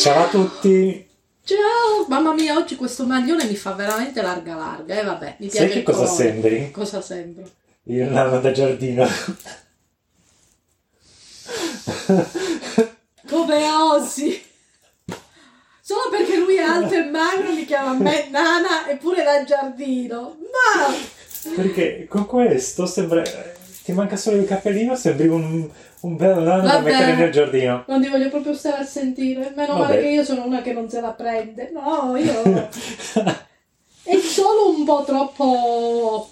Ciao a tutti! Ciao! Mamma mia, oggi questo maglione mi fa veramente larga larga. E eh, vabbè, mi piace Sai che cosa colore. sembri? Cosa sembro? Il nano da giardino. Come Ozzy! Solo perché lui è alto e magro mi chiama me nana eppure da giardino. Ma Perché con questo sembra... Ti manca solo il cappellino, sembri un, un bel nano da mettere nel giardino. non ti voglio proprio stare a sentire. Meno Vabbè. male che io sono una che non se la prende. No, io. È solo un po' troppo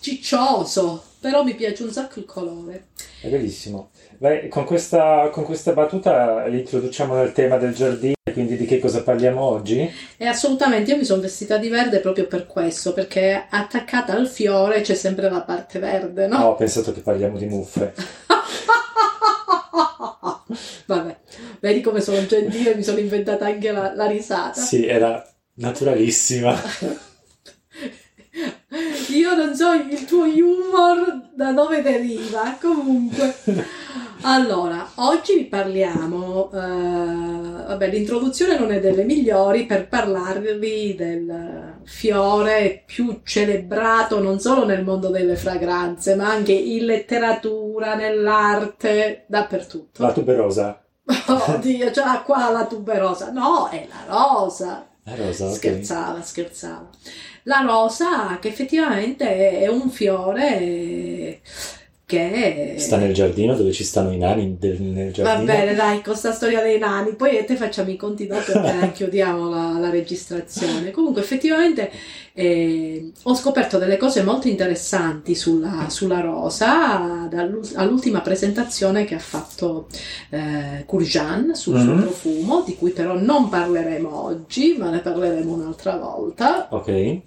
ciccioso. Però mi piace un sacco il colore. È bellissimo. Beh, con questa, con questa battuta li introduciamo nel tema del giardino, quindi di che cosa parliamo oggi? E assolutamente, io mi sono vestita di verde proprio per questo, perché attaccata al fiore c'è sempre la parte verde, no? No, ho pensato che parliamo di muffe. Vabbè, vedi come sono gentile, mi sono inventata anche la, la risata. Sì, era naturalissima. Io non so il tuo humor da dove deriva, comunque. Allora, oggi vi parliamo, eh, vabbè, l'introduzione non è delle migliori per parlarvi del fiore più celebrato non solo nel mondo delle fragranze, ma anche in letteratura, nell'arte, dappertutto. La tuberosa. Oddio, l'ha qua la tuberosa. No, è la rosa. La rosa. Scherzava, scherzava. La rosa, che effettivamente è un fiore che... Sta nel giardino dove ci stanno i nani del- nel Va giardino. bene, dai, con sta storia dei nani, poi te facciamo i conti dopo e chiudiamo la, la registrazione. Comunque, effettivamente eh, ho scoperto delle cose molto interessanti sulla, sulla rosa all'ultima presentazione che ha fatto eh, Kurjan sul suo Mhm. profumo, di cui però non parleremo oggi, ma ne parleremo un'altra volta. Ok.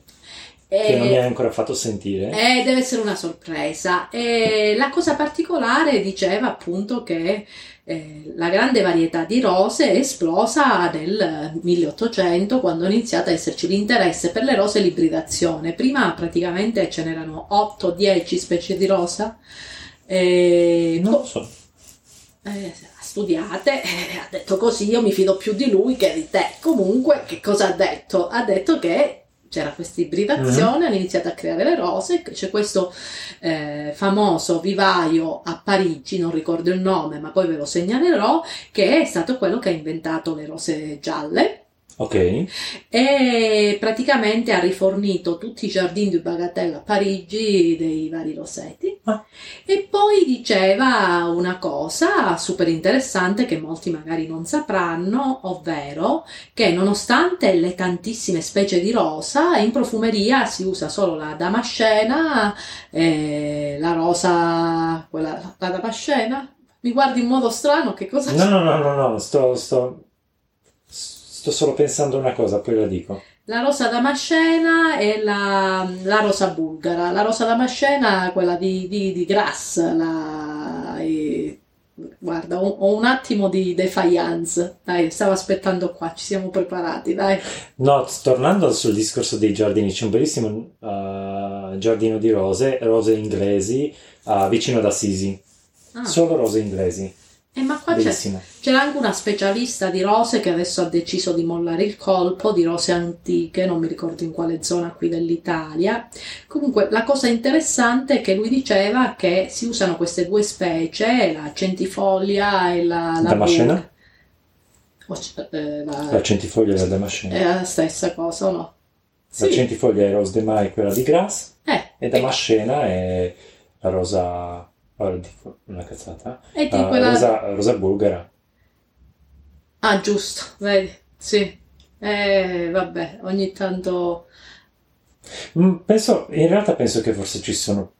E- Che non mi hai ancora fatto sentire. eh, deve essere una sorpresa. E la cosa particolare diceva appunto che eh, la grande varietà di rose è esplosa nel 1800 quando è iniziato a esserci l'interesse per le rose e l'ibridazione. Prima praticamente ce n'erano 8-10 specie di rosa. E Non lo so. eh, studiate, eh, ha detto così, io mi fido più di lui che di te. Comunque, che cosa ha detto? Ha detto che c'era questa ibridazione, hanno iniziato a creare le rose, c'è questo eh, famoso vivaio a Parigi, non ricordo il nome, ma poi ve lo segnalerò, che è stato quello che ha inventato le rose gialle Ok. e praticamente ha rifornito tutti i giardini di Bagatelle a Parigi dei vari roseti. Ah. E poi diceva una cosa super interessante che molti magari non sapranno, ovvero che nonostante le tantissime specie di rosa, in profumeria si usa solo la damascena, eh, la rosa, quella, la damascena. Mi guardi in modo strano, che cosa No, no, no, no, no, sto, sto, sto solo pensando una cosa, poi la dico. La rosa damascena e la, la rosa bulgara. La rosa damascena, quella di, di, di Grass. La, e- guarda, ho, ho un attimo di defiance. Dai, stavo aspettando qua, ci siamo preparati, dai. No, tornando sul discorso dei giardini, c'è un bellissimo uh, giardino di rose, rose inglesi, uh, vicino ad Assisi. Ah, Solo rose inglesi. Eh, ma qua c'è, c'era anche una specialista di rose che adesso ha deciso di mollare il colpo, di rose antiche, non mi ricordo in quale zona qui dell'Italia. Comunque, la cosa interessante è che lui diceva che si usano queste due specie, la centifoglia e la, la Damascena? eh, la- La centifoglia è la damascena. è la stessa cosa, o no? La Sì. centifoglia è rose de mai, quella di Grass, Eh, e damascena è la rosa... ora dico una cazzata. e di Uh, quella... rosa, rosa bulgara. Ah, giusto, vedi, sì. Eh, vabbè, ogni tanto... Mm, Penso, in realtà penso che forse ci sono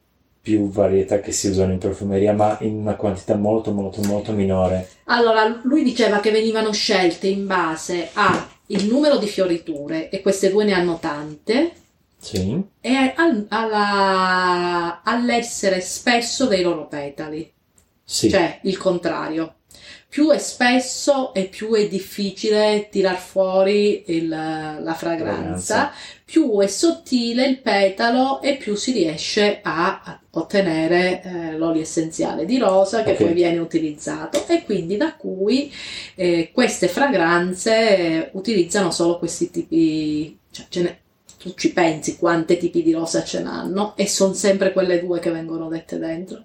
più varietà che si usano in profumeria, ma in una quantità molto, molto, molto minore. Allora, lui diceva che venivano scelte in base a il numero di fioriture, e queste due ne hanno tante, Sì. e al- alla- all'essere spesso dei loro petali, Sì. cioè il contrario. più è spesso e più è difficile tirar fuori il- la fragranza, Fragranza. più è sottile il petalo e più si riesce a ottenere eh, l'olio essenziale di rosa che Ok. poi viene utilizzato e quindi da cui eh, queste fragranze eh, utilizzano solo questi tipi, cioè ce ne- tu ci pensi quante tipi di rosa ce n'hanno e sono sempre quelle due che vengono dette dentro.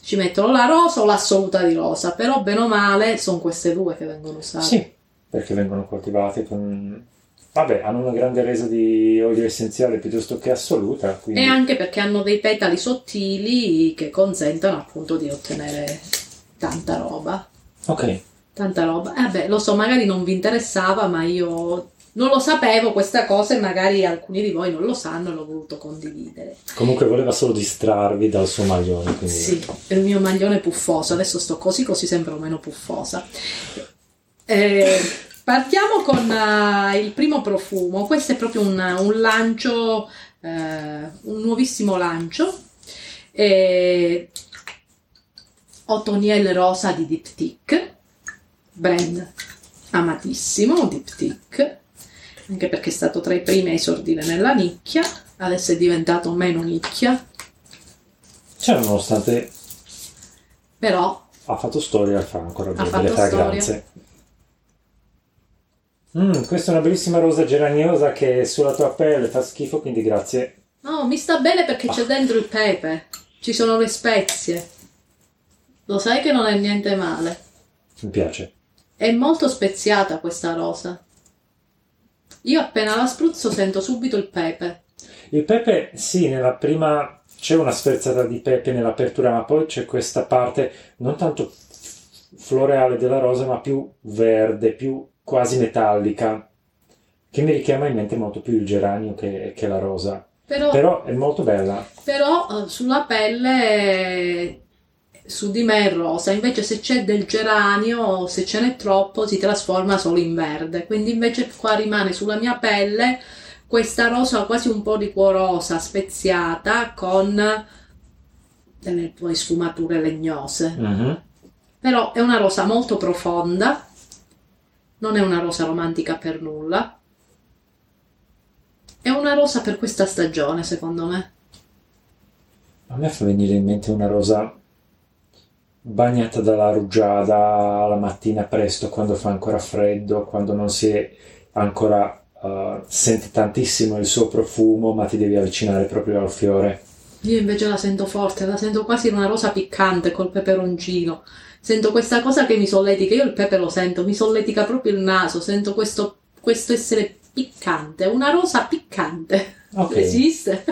Ci mettono la rosa o l'assoluta di rosa, però bene o male sono queste due che vengono usate. Sì, perché vengono coltivate con... Vabbè, hanno una grande resa di olio essenziale piuttosto che assoluta, quindi... E anche perché hanno dei petali sottili che consentono appunto di ottenere tanta roba. Ok, Tanta roba. Eh beh, lo so, magari non vi interessava, ma io non lo sapevo questa cosa e magari alcuni di voi non lo sanno e l'ho voluto condividere. comunque voleva solo distrarvi dal suo maglione, quindi... Sì, il mio maglione puffoso, adesso sto così così sembro meno puffosa. Eh, partiamo con eh, il primo profumo, questo è proprio un, un lancio, eh, un nuovissimo lancio. Eh, Otoniel Rosa di Diptyque, brand amatissimo, Diptyque, anche perché è stato tra i primi a esordire nella nicchia, adesso è diventato meno nicchia, Cioè, nonostante però ha fatto storia, fa ancora bene delle fragranze. Mm, questa è una bellissima rosa geraniosa che sulla tua pelle fa schifo, quindi grazie. No, mi sta bene perché c'è dentro il pepe, ci sono le spezie. Lo sai che non è niente male. Mi piace. È molto speziata questa rosa. Io appena la spruzzo sento subito il pepe. Il pepe, sì, nella prima c'è una sferzata di pepe nell'apertura, ma poi c'è questa parte non tanto floreale della rosa, ma più verde, più quasi metallica, che mi richiama in mente molto più il geranio che, che la rosa. Però, Però è molto bella. però, eh, sulla pelle su di me è rosa, invece se c'è del geranio, se ce n'è troppo, si trasforma solo in verde. Quindi invece qua rimane sulla mia pelle questa rosa quasi un po' liquorosa, speziata, con delle poi sfumature legnose. Mhm. Però è una rosa molto profonda, non è una rosa romantica per nulla. È una rosa per questa stagione, secondo me. A me fa venire in mente una rosa bagnata dalla rugiada la mattina presto, quando fa ancora freddo, quando non si è ancora eh, sente tantissimo il suo profumo, ma ti devi avvicinare proprio al fiore. Io invece la sento forte, la sento quasi una rosa piccante col peperoncino. Sento questa cosa che mi solletica, io il pepe lo sento, mi solletica proprio il naso, sento questo, questo essere piccante, una rosa piccante. Ok, Esiste?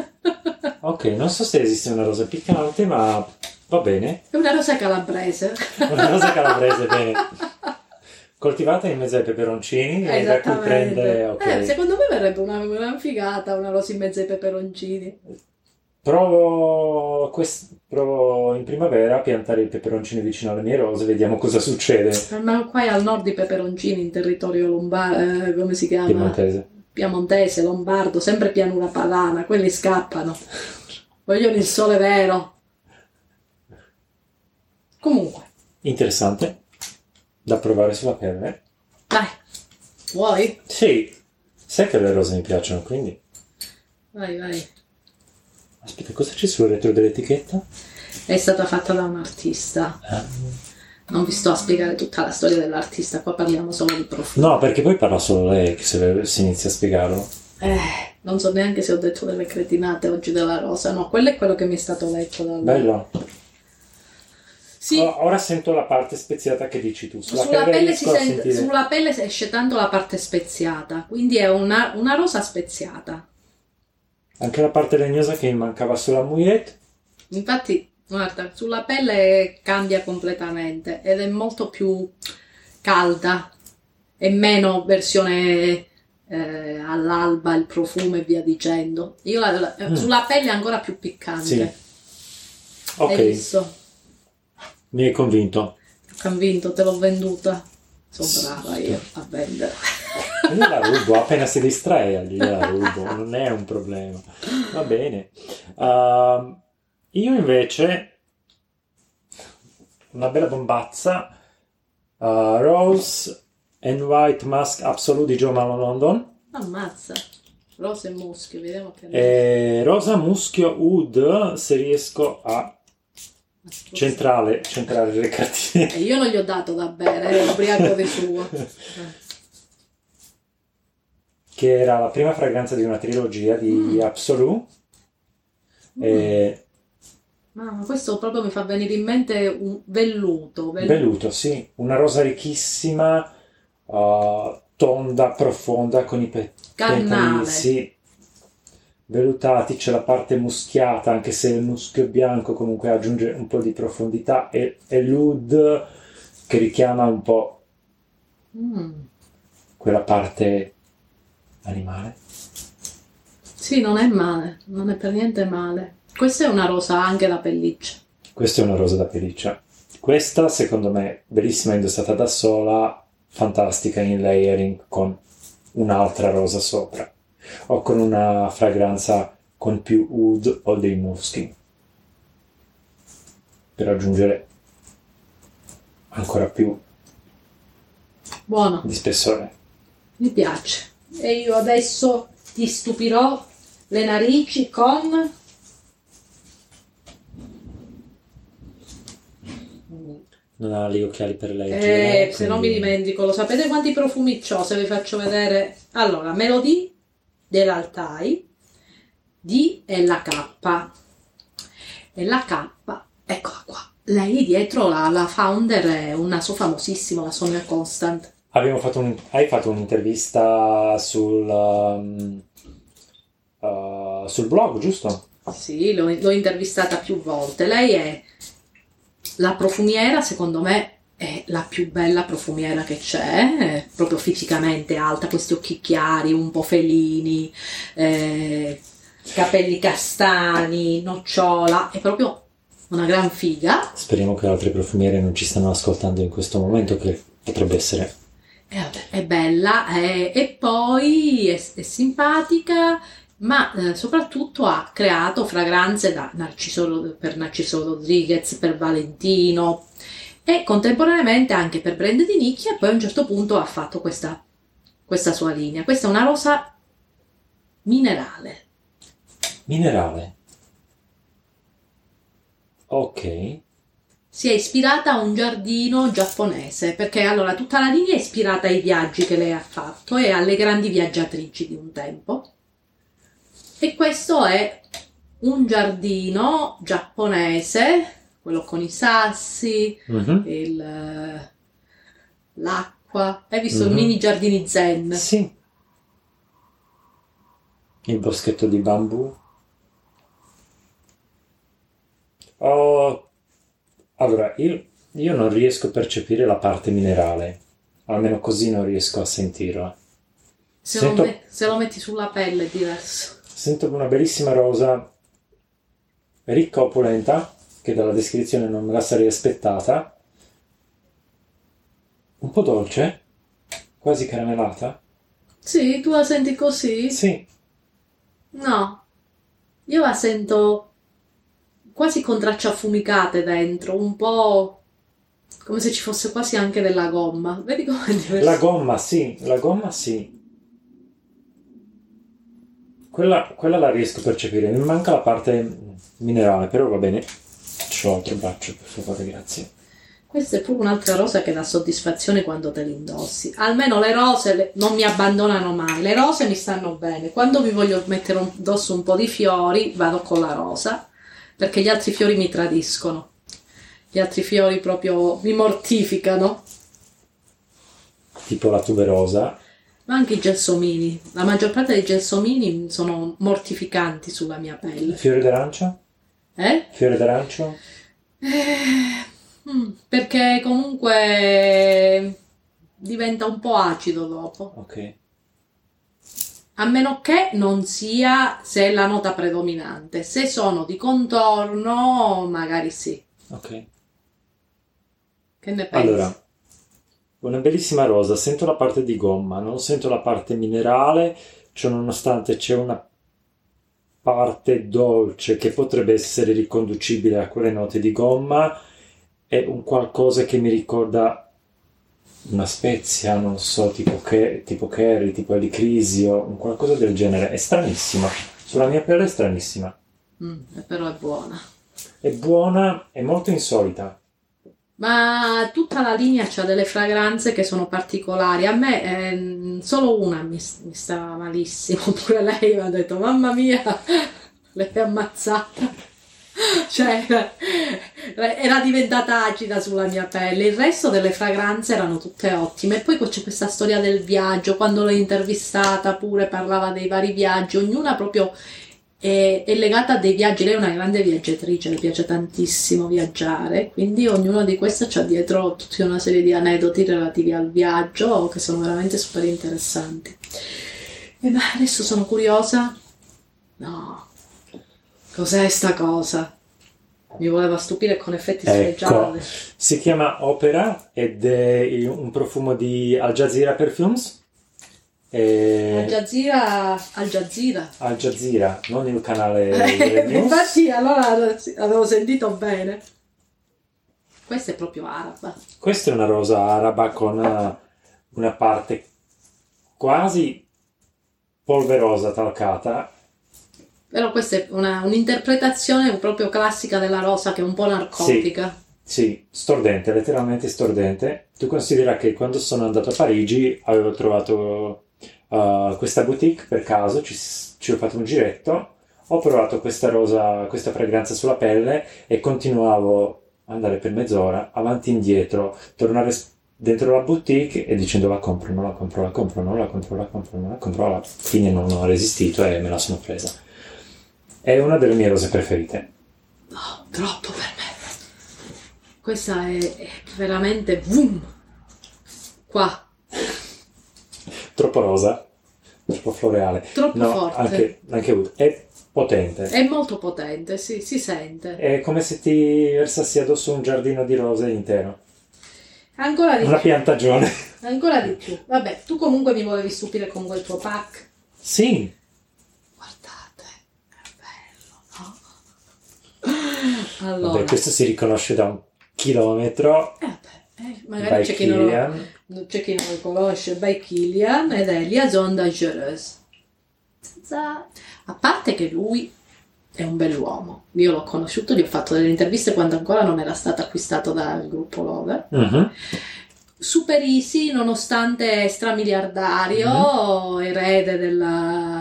ok, non so se esiste una rosa piccante, ma va bene. È una rosa calabrese. Una rosa calabrese, bene. Coltivata in mezzo ai peperoncini e da cui prende... ok. Eh, secondo me verrebbe una, una figata una rosa in mezzo ai peperoncini. Provo, quest- provo in primavera a piantare i peperoncini vicino alle mie rose, vediamo cosa succede. Ma qua è al nord di peperoncini, in territorio lombardo, come si chiama? Piemontese. Piemontese, lombardo, sempre pianura padana, quelli scappano. Vogliono il sole vero. Comunque, Interessante. Da provare sulla pelle. dai, vuoi? Sì, sai che le rose mi piacciono, quindi... Vai, vai. Aspetta, cosa c'è sul retro dell'etichetta? È stata fatta da un artista. Ah. Non vi sto a spiegare tutta la storia dell'artista, qua parliamo solo di profumo. No, perché poi parla solo lei che se si inizia a spiegarlo. Eh, non so neanche se ho detto delle cretinate oggi della rosa. No, quello è quello che mi è stato letto dal... Bello. Sì, Ora sento la parte speziata che dici tu. Sulla, sulla pelle, sente, sulla pelle esce tanto la parte speziata, quindi è una, una rosa speziata. Anche la parte legnosa che mi mancava sulla mouillette. Infatti, guarda, sulla pelle cambia completamente ed è molto più calda e meno versione eh, all'alba, il profumo e via dicendo. Io la- la- Mm. sulla pelle è ancora più piccante. Sì. Ok? Mi hai convinto. Convinto, te l'ho venduta. Sono brava io a vendere. Io la rubo, appena si distrae gliela rubo, non è un problema. Va bene. Ehm, io invece, una bella bombazza, Uh, Rose and White Mask Absolute di Joe Malone London. Ammazza. Rosa e muschio, vediamo che... E rosa, muschio, oud, se riesco a centrale, centrare le cartine. E io non gli ho dato da bere, è ubriaco di suo. che era la prima fragranza di una trilogia di Mm. Absolute. E Mamma, questo proprio mi fa venire in mente un velluto. vel- velluto, sì, una rosa ricchissima, uh, tonda, profonda, con i pe- petali, sì, vellutati, c'è la parte muschiata, anche se il muschio bianco comunque aggiunge un po' di profondità, e, e l'oud che richiama un po' Mm. quella parte animale. Sì, non è male, non è per niente male. Questa è una rosa anche da pelliccia. Questa è una rosa da pelliccia. Questa, secondo me, bellissima indossata da sola, fantastica in layering con un'altra rosa sopra o con una fragranza con più oud o dei muschi per aggiungere ancora più Buono, di spessore. mi piace. E io adesso ti stupirò le narici con... Non ha gli occhiali per leggere. Eh, se non mi dimentico, lo sapete quanti profumi ho se vi faccio vedere? Allora, Melody dell'Altai D è la K. E la K, eccola qua. Lei dietro la, la founder è una sua famosissima, la Sonia Constant. Abbiamo fatto un- hai fatto un'intervista sul, um, uh, sul blog, giusto? Sì, l'ho, l'ho intervistata più volte. Lei è la profumiera, secondo me, è la più bella profumiera che c'è, proprio fisicamente alta, questi occhi chiari, un po' felini, eh, capelli castani, nocciola, è proprio una gran figa. Speriamo che altre profumiere non ci stanno ascoltando in questo momento, che potrebbe essere. E vabbè, è bella è- e poi è, è simpatica, ma eh, soprattutto ha creato fragranze da Narciso, per Narciso Rodriguez, per Valentino e contemporaneamente anche per brand di nicchia. E poi a un certo punto ha fatto questa, questa sua linea. Questa è una rosa minerale. Minerale. Ok. Si è ispirata a un giardino giapponese perché allora tutta la linea è ispirata ai viaggi che lei ha fatto e alle grandi viaggiatrici di un tempo. E questo è un giardino giapponese, quello con i sassi, Mhm. il, l'acqua. Hai visto Mhm. i mini giardini zen? Sì. Il boschetto di bambù. Oh, allora, io, io non riesco a percepire la parte minerale. Almeno così non riesco a sentirla. Se, Sento- lo met- se lo metti sulla pelle è diverso. Sento una bellissima rosa ricca opulenta, che dalla descrizione non me la sarei aspettata. Un po' dolce, quasi caramellata. Sì, tu la senti così? Sì, No, io la sento quasi con tracce affumicate dentro, un po' come se ci fosse quasi anche della gomma. Vedi com'è diverso? la gomma sì, la gomma sì. Quella, quella la riesco a percepire, mi manca la parte minerale, però va bene. C'ho altro braccio, per favore, grazie. Questa è pure un'altra rosa che dà soddisfazione quando te le indossi. Almeno le rose le- non mi abbandonano mai. Le rose mi stanno bene. Quando vi voglio mettere addosso un po' di fiori, vado con la rosa, perché gli altri fiori mi tradiscono. Gli altri fiori proprio mi mortificano. Tipo la tuberosa. Ma anche i gelsomini. La maggior parte dei gelsomini sono mortificanti sulla mia pelle. Fiore d'arancio? Eh? Fiore d'arancio? Mm, perché comunque diventa un po' acido dopo. Ok. A meno che non sia se è la nota predominante. Se sono di contorno, magari sì. Ok. Che ne pensi? Allora, una bellissima rosa, sento la parte di gomma, non sento la parte minerale, cioè nonostante c'è una parte dolce che potrebbe essere riconducibile a quelle note di gomma, è un qualcosa che mi ricorda una spezia, non so, tipo, che, tipo curry, tipo elicrisio, un qualcosa del genere. È stranissima. Sulla mia pelle è stranissima. Mm, però è buona. È buona, è molto insolita. Ma tutta la linea ha delle fragranze che sono particolari. A me eh, solo una mi, mi stava malissimo. Pure lei mi ha detto: Mamma mia, l'hai ammazzata. cioè, era diventata acida sulla mia pelle. Il resto delle fragranze erano tutte ottime. E poi c'è questa storia del viaggio. Quando l'ho intervistata, pure parlava dei vari viaggi. Ognuna proprio è, è, legata a dei viaggi, lei è una grande viaggiatrice, le piace tantissimo viaggiare, quindi ognuno di queste ha dietro tutta una serie di aneddoti relativi al viaggio che sono veramente super interessanti. E beh, adesso sono curiosa. No, cos'è sta cosa? Mi voleva stupire con effetti ecco, speciali. Si chiama Opera ed è un profumo di Al Jazeera Perfumes e... Al Jazeera, Al Jazeera. Al Jazeera, non il canale eh, Infatti allora avevo sentito bene. Questa è proprio araba. Questa è una rosa araba con una, una parte quasi polverosa talcata. Però questa è una, un'interpretazione proprio classica della rosa che è un po' narcotica. Sì, sì, stordente, letteralmente stordente. Tu considera che quando sono andato a Parigi avevo trovato uh, questa boutique per caso, ci, ci, ho fatto un giretto, ho provato questa rosa, questa fragranza sulla pelle e continuavo ad andare per mezz'ora avanti e indietro, tornare dentro la boutique e dicendo la compro, non la compro, la compro, non la compro, la compro, non la compro, alla fine non ho resistito e me la sono presa. È una delle mie rose preferite. No, troppo per me. Questa è, è veramente boom. Qua troppo rosa, troppo floreale. Troppo no, forte. Anche, anche è potente. È molto potente, sì, si sente. È come se ti versassi addosso un giardino di rose intero. Ancora di Una più. piantagione. Ancora di più. Vabbè, tu comunque mi volevi stupire con quel tuo pack. Sì. Guardate, è bello, no? Allora. Vabbè, questo si riconosce da un chilometro. Eh, beh, eh, magari c'è chi non lo c'è chi non lo conosce, by Killian ed è Liaison Dangereuse. A parte che lui è un bell'uomo, io l'ho conosciuto, gli ho fatto delle interviste quando ancora non era stato acquistato dal gruppo Love. Uh-huh. Super easy, nonostante stramiliardario, uh-huh. erede della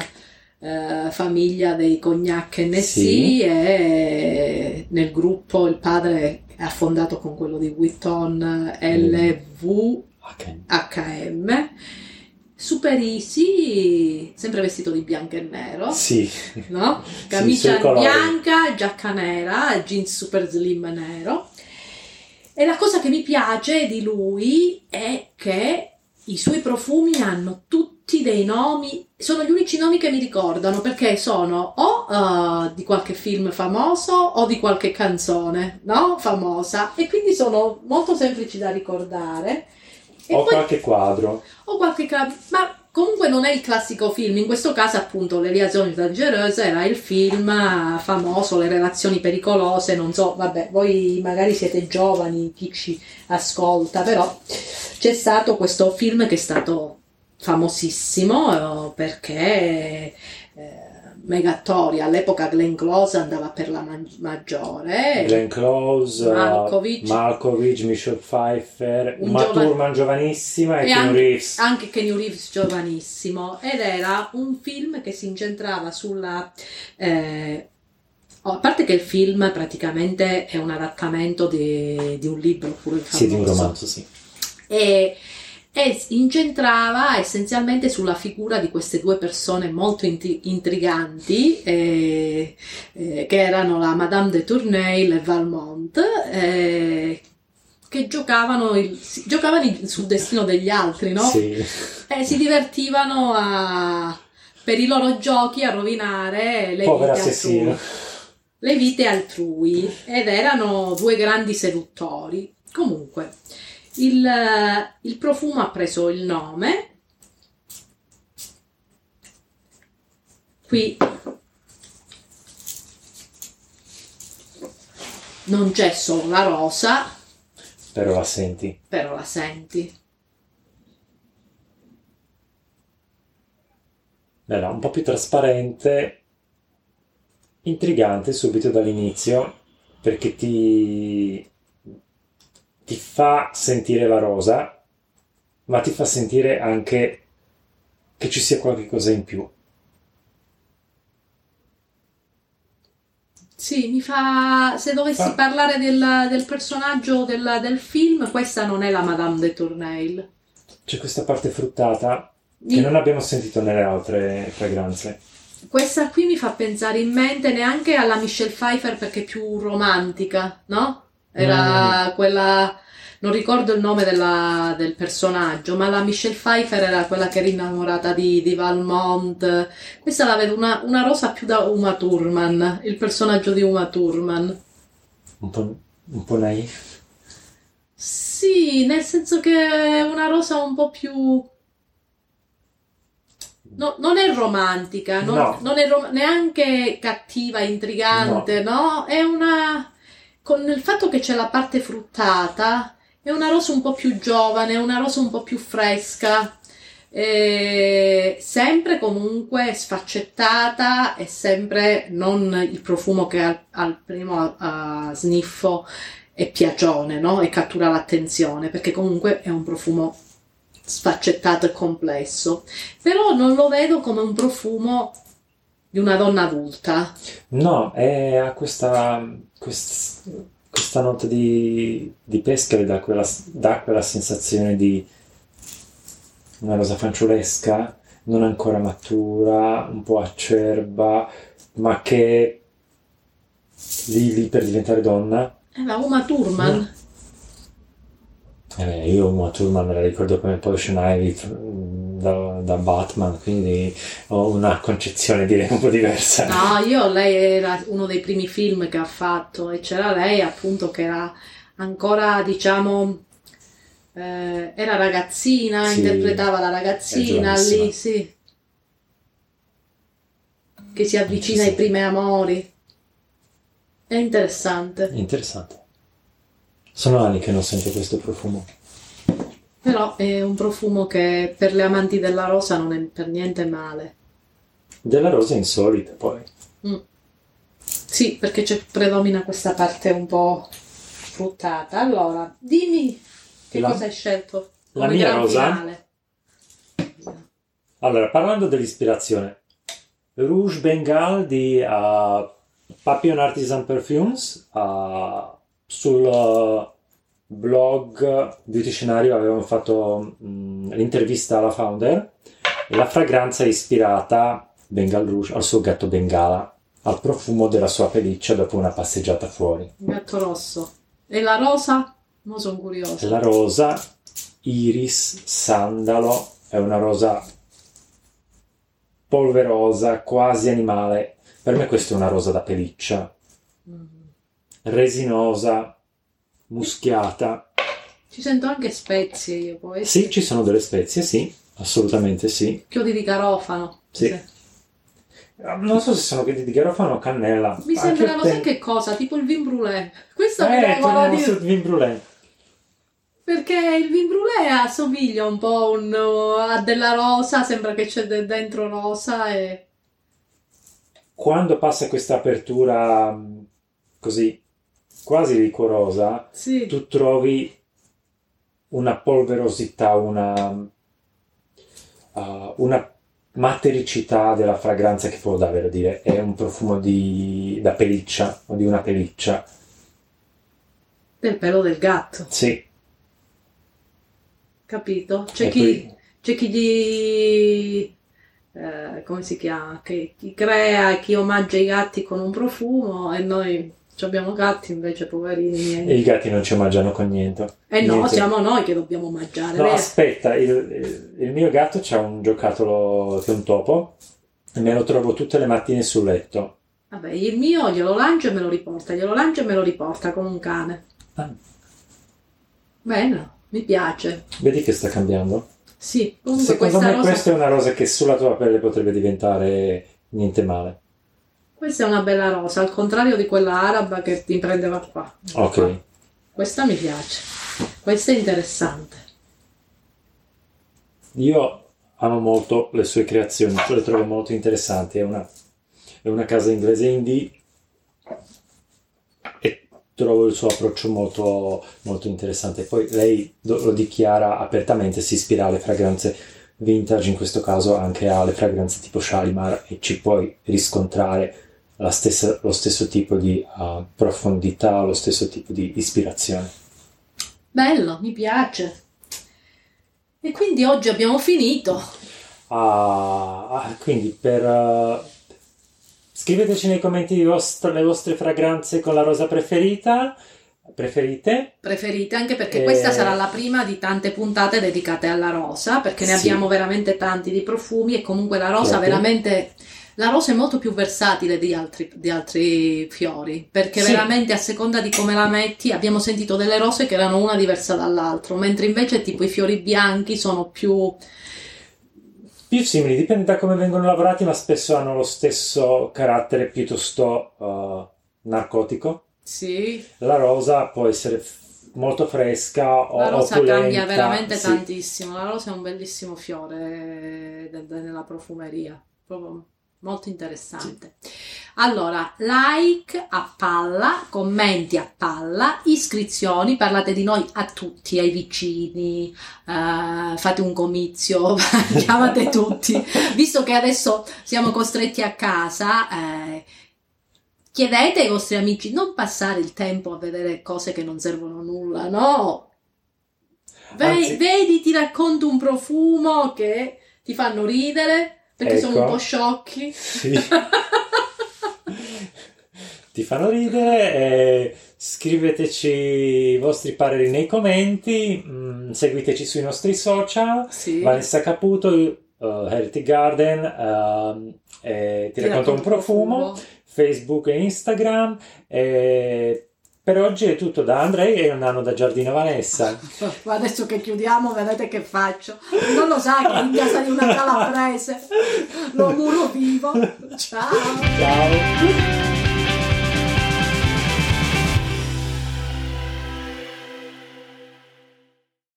eh, famiglia dei Cognac NC sì. e nel gruppo il padre ha fondato con quello di Witton LV HM. HM. Super easy, sempre vestito di bianco e nero. Sì. No? Camicia sì, bianca, giacca nera, jeans super slim nero. E la cosa che mi piace di lui è che i suoi profumi hanno tutti dei nomi, sono gli unici nomi che mi ricordano perché sono o uh, di qualche film famoso o di qualche canzone, no? Famosa. E quindi sono molto semplici da ricordare e o poi, qualche quadro. O qualche quadro. Ma comunque non è il classico film. In questo caso, appunto, Le Liaisons Dangereuses era il film famoso, Le relazioni pericolose. Non so, vabbè, voi magari siete giovani, chi ci ascolta, però c'è stato questo film che è stato famosissimo eh, perché. Eh, Megatoria, all'epoca Glenn Close andava per la maggiore. Glenn Close, Malkovich, Malkovich Michelle Pfeiffer, Uma giova- Thurman giovanissima e, e Keanu Reeves. Anche Keanu Reeves giovanissimo. Ed era un film che si incentrava sulla... Eh, a parte che il film praticamente è un adattamento di, di un libro pure famoso. Sì, di un romanzo, sì. E e incentrava essenzialmente sulla figura di queste due persone molto intriganti eh, eh, che erano la Madame de Tournai e Valmont eh, che giocavano, il, giocavano, sul destino degli altri no? Sì. e si divertivano a, per i loro giochi a rovinare le Povera vite altrui le vite altrui ed erano due grandi seduttori comunque il, eh, il profumo ha preso il nome. Qui non c'è solo la rosa. Però la senti. Però la senti. Bella, un po' più trasparente, intrigante subito dall'inizio, perché ti ti fa sentire la rosa, ma ti fa sentire anche che ci sia qualche cosa in più. Sì, mi fa. Se dovessi Fa- parlare del, del personaggio del, del film, questa non è la Madame de Tourneil. C'è questa parte fruttata che Mi- non abbiamo sentito nelle altre fragranze. Questa qui mi fa pensare in mente neanche alla Michelle Pfeiffer perché è più romantica, no? Era quella. Non ricordo il nome della- del personaggio, ma la Michelle Pfeiffer era quella che era innamorata di, di Valmont. Questa la vedo una, una rosa più da Uma Thurman, il personaggio di Uma Thurman. Un po', un po' naif. Sì, nel senso che è una rosa un po' più... No, non è romantica, non, No. non è rom- neanche cattiva, intrigante, no. È una... Con il fatto che c'è la parte fruttata, è una rosa un po' più giovane, una rosa un po' più fresca. eh, sempre comunque sfaccettata e sempre non il profumo che al, al primo ah, sniffo è piacione, no? E cattura l'attenzione, perché comunque è un profumo sfaccettato e complesso. Però non lo vedo come un profumo di una donna adulta. No, è, ha questa, quest- questa nota di, di pesca che dà quella, dà quella sensazione di una rosa fanciullesca, non ancora matura, un po' acerba, ma che lì, lì per diventare donna. È la Uma Thurman. Eh io Uma Thurman me la ricordo come Poison Ivy da, da Batman, quindi ho una concezione direi un po' diversa. No, io lei era uno dei primi film che ha fatto e c'era lei appunto che era ancora, diciamo, eh, era ragazzina, Sì, interpretava la ragazzina lì, sì. Che si avvicina ai primi amori. È interessante. Interessante. Sono anni che non sento questo profumo. Però è un profumo che per le amanti della rosa non è per niente male. Della rosa insolita, poi. Mm. Sì, perché c'è, predomina questa parte un po' fruttata. Allora, dimmi che La- cosa hai scelto la mia rosa? finale. Allora, parlando dell'ispirazione, Rouge Bengal di uh, Papillon Artisan Perfumes, uh, sul uh, blog Beauty Scenario avevamo fatto mm, l'intervista alla founder e la fragranza è ispirata Bengal Rouge al suo gatto Bengala, al profumo della sua pelliccia dopo una passeggiata fuori. Gatto rosso. E la rosa? Non sono curiosa. La rosa, iris, sandalo, è una rosa polverosa, quasi animale. Per me questa è una rosa da pelliccia, Mm. Resinosa, muschiata. Ci sento anche spezie io poi. Sì, ci sono delle spezie, sì, assolutamente sì. Chiodi di garofano. Sì. Non so se sono piedi di garofano o cannella. Mi Anche sembrano, te- sai che cosa? Tipo il vin brûlé. Questo mi Eh, dava torniamo dire. sul vin brûlé. Perché il vin brûlé assomiglia un po' un- a della rosa, sembra che c'è de- dentro rosa e... Quando passa questa apertura mh, così quasi liquorosa, Sì, tu trovi una polverosità, una, uh, una matericità della fragranza che può davvero dire è un profumo di, da pelliccia o di una pelliccia. del pelo del gatto, Sì, capito? C'è E chi, poi- c'è chi gli... eh, come si chiama? Che chi crea, chi omaggia i gatti con un profumo e noi abbiamo gatti invece poverini e i gatti non ci mangiano con niente. Eh no, Niente. siamo noi che dobbiamo mangiare, No, vero? aspetta, il, il- mio gatto c'ha un giocattolo che è un topo e me lo trovo tutte le mattine sul letto. Vabbè, il mio glielo lancio e me lo riporta, glielo lancio e me lo riporta come un cane. Ah, Bene, mi piace. vedi che sta cambiando? Sì, comunque Secondo me rosa... questa è una rosa che sulla tua pelle potrebbe diventare niente male. Questa è una bella rosa, al contrario di quella araba che ti prendeva qua. Ok. Questa mi piace. Questa è interessante. Io amo molto le sue creazioni, le trovo molto interessanti. È una, è una casa inglese indie e trovo il suo approccio molto, molto interessante. Poi lei lo dichiara apertamente, si ispira alle fragranze vintage, in questo caso anche alle fragranze tipo Shalimar e ci puoi riscontrare stessa, lo stesso tipo di uh, profondità, lo stesso tipo di ispirazione. Bello, mi piace. E quindi oggi abbiamo finito. Ah, quindi per... Uh, scriveteci nei commenti vostro, le vostre fragranze con la rosa preferita. Preferite? Preferite, anche perché e... questa sarà la prima di tante puntate dedicate alla rosa, perché ne sì. abbiamo veramente tanti di profumi e comunque la rosa Proprio. veramente la rosa è molto più versatile di altri, di altri fiori, perché sì. veramente a seconda di come la metti abbiamo sentito delle rose che erano una diversa dall'altra, mentre invece tipo i fiori bianchi sono più... Più simili, dipende da come vengono lavorati, ma spesso hanno lo stesso carattere piuttosto uh, narcotico. Sì. La rosa può essere molto fresca o La rosa opulenta. cambia veramente sì. tantissimo. La rosa è un bellissimo fiore nella profumeria. Proprio molto interessante. Sì. Allora, like a palla, commenti a palla, iscrizioni, parlate di noi a tutti, ai vicini, uh, fate un comizio, chiamate tutti. Visto che adesso siamo costretti a casa, eh, chiedete ai vostri amici non passare il tempo a vedere cose che non servono a nulla, no? Anzi, vedi, ti racconto un profumo che ti fanno ridere perché ecco. sono un ecco. po' sciocchi. Sì. Ti fanno ridere. Eh, scriveteci i vostri pareri nei commenti. Mm, seguiteci sui nostri social. Sì. Vanessa Caputo, uh, Heretic Garden. Uh, eh, ti, ti racconto un profumo. profumo. Facebook e Instagram. Eh, per oggi è tutto da Andrei e un anno da Giardino Vanessa. Ma adesso che chiudiamo, vedete che faccio. Non lo sa che in casa di una calabrese lo muro vivo. Ciao. Ciao.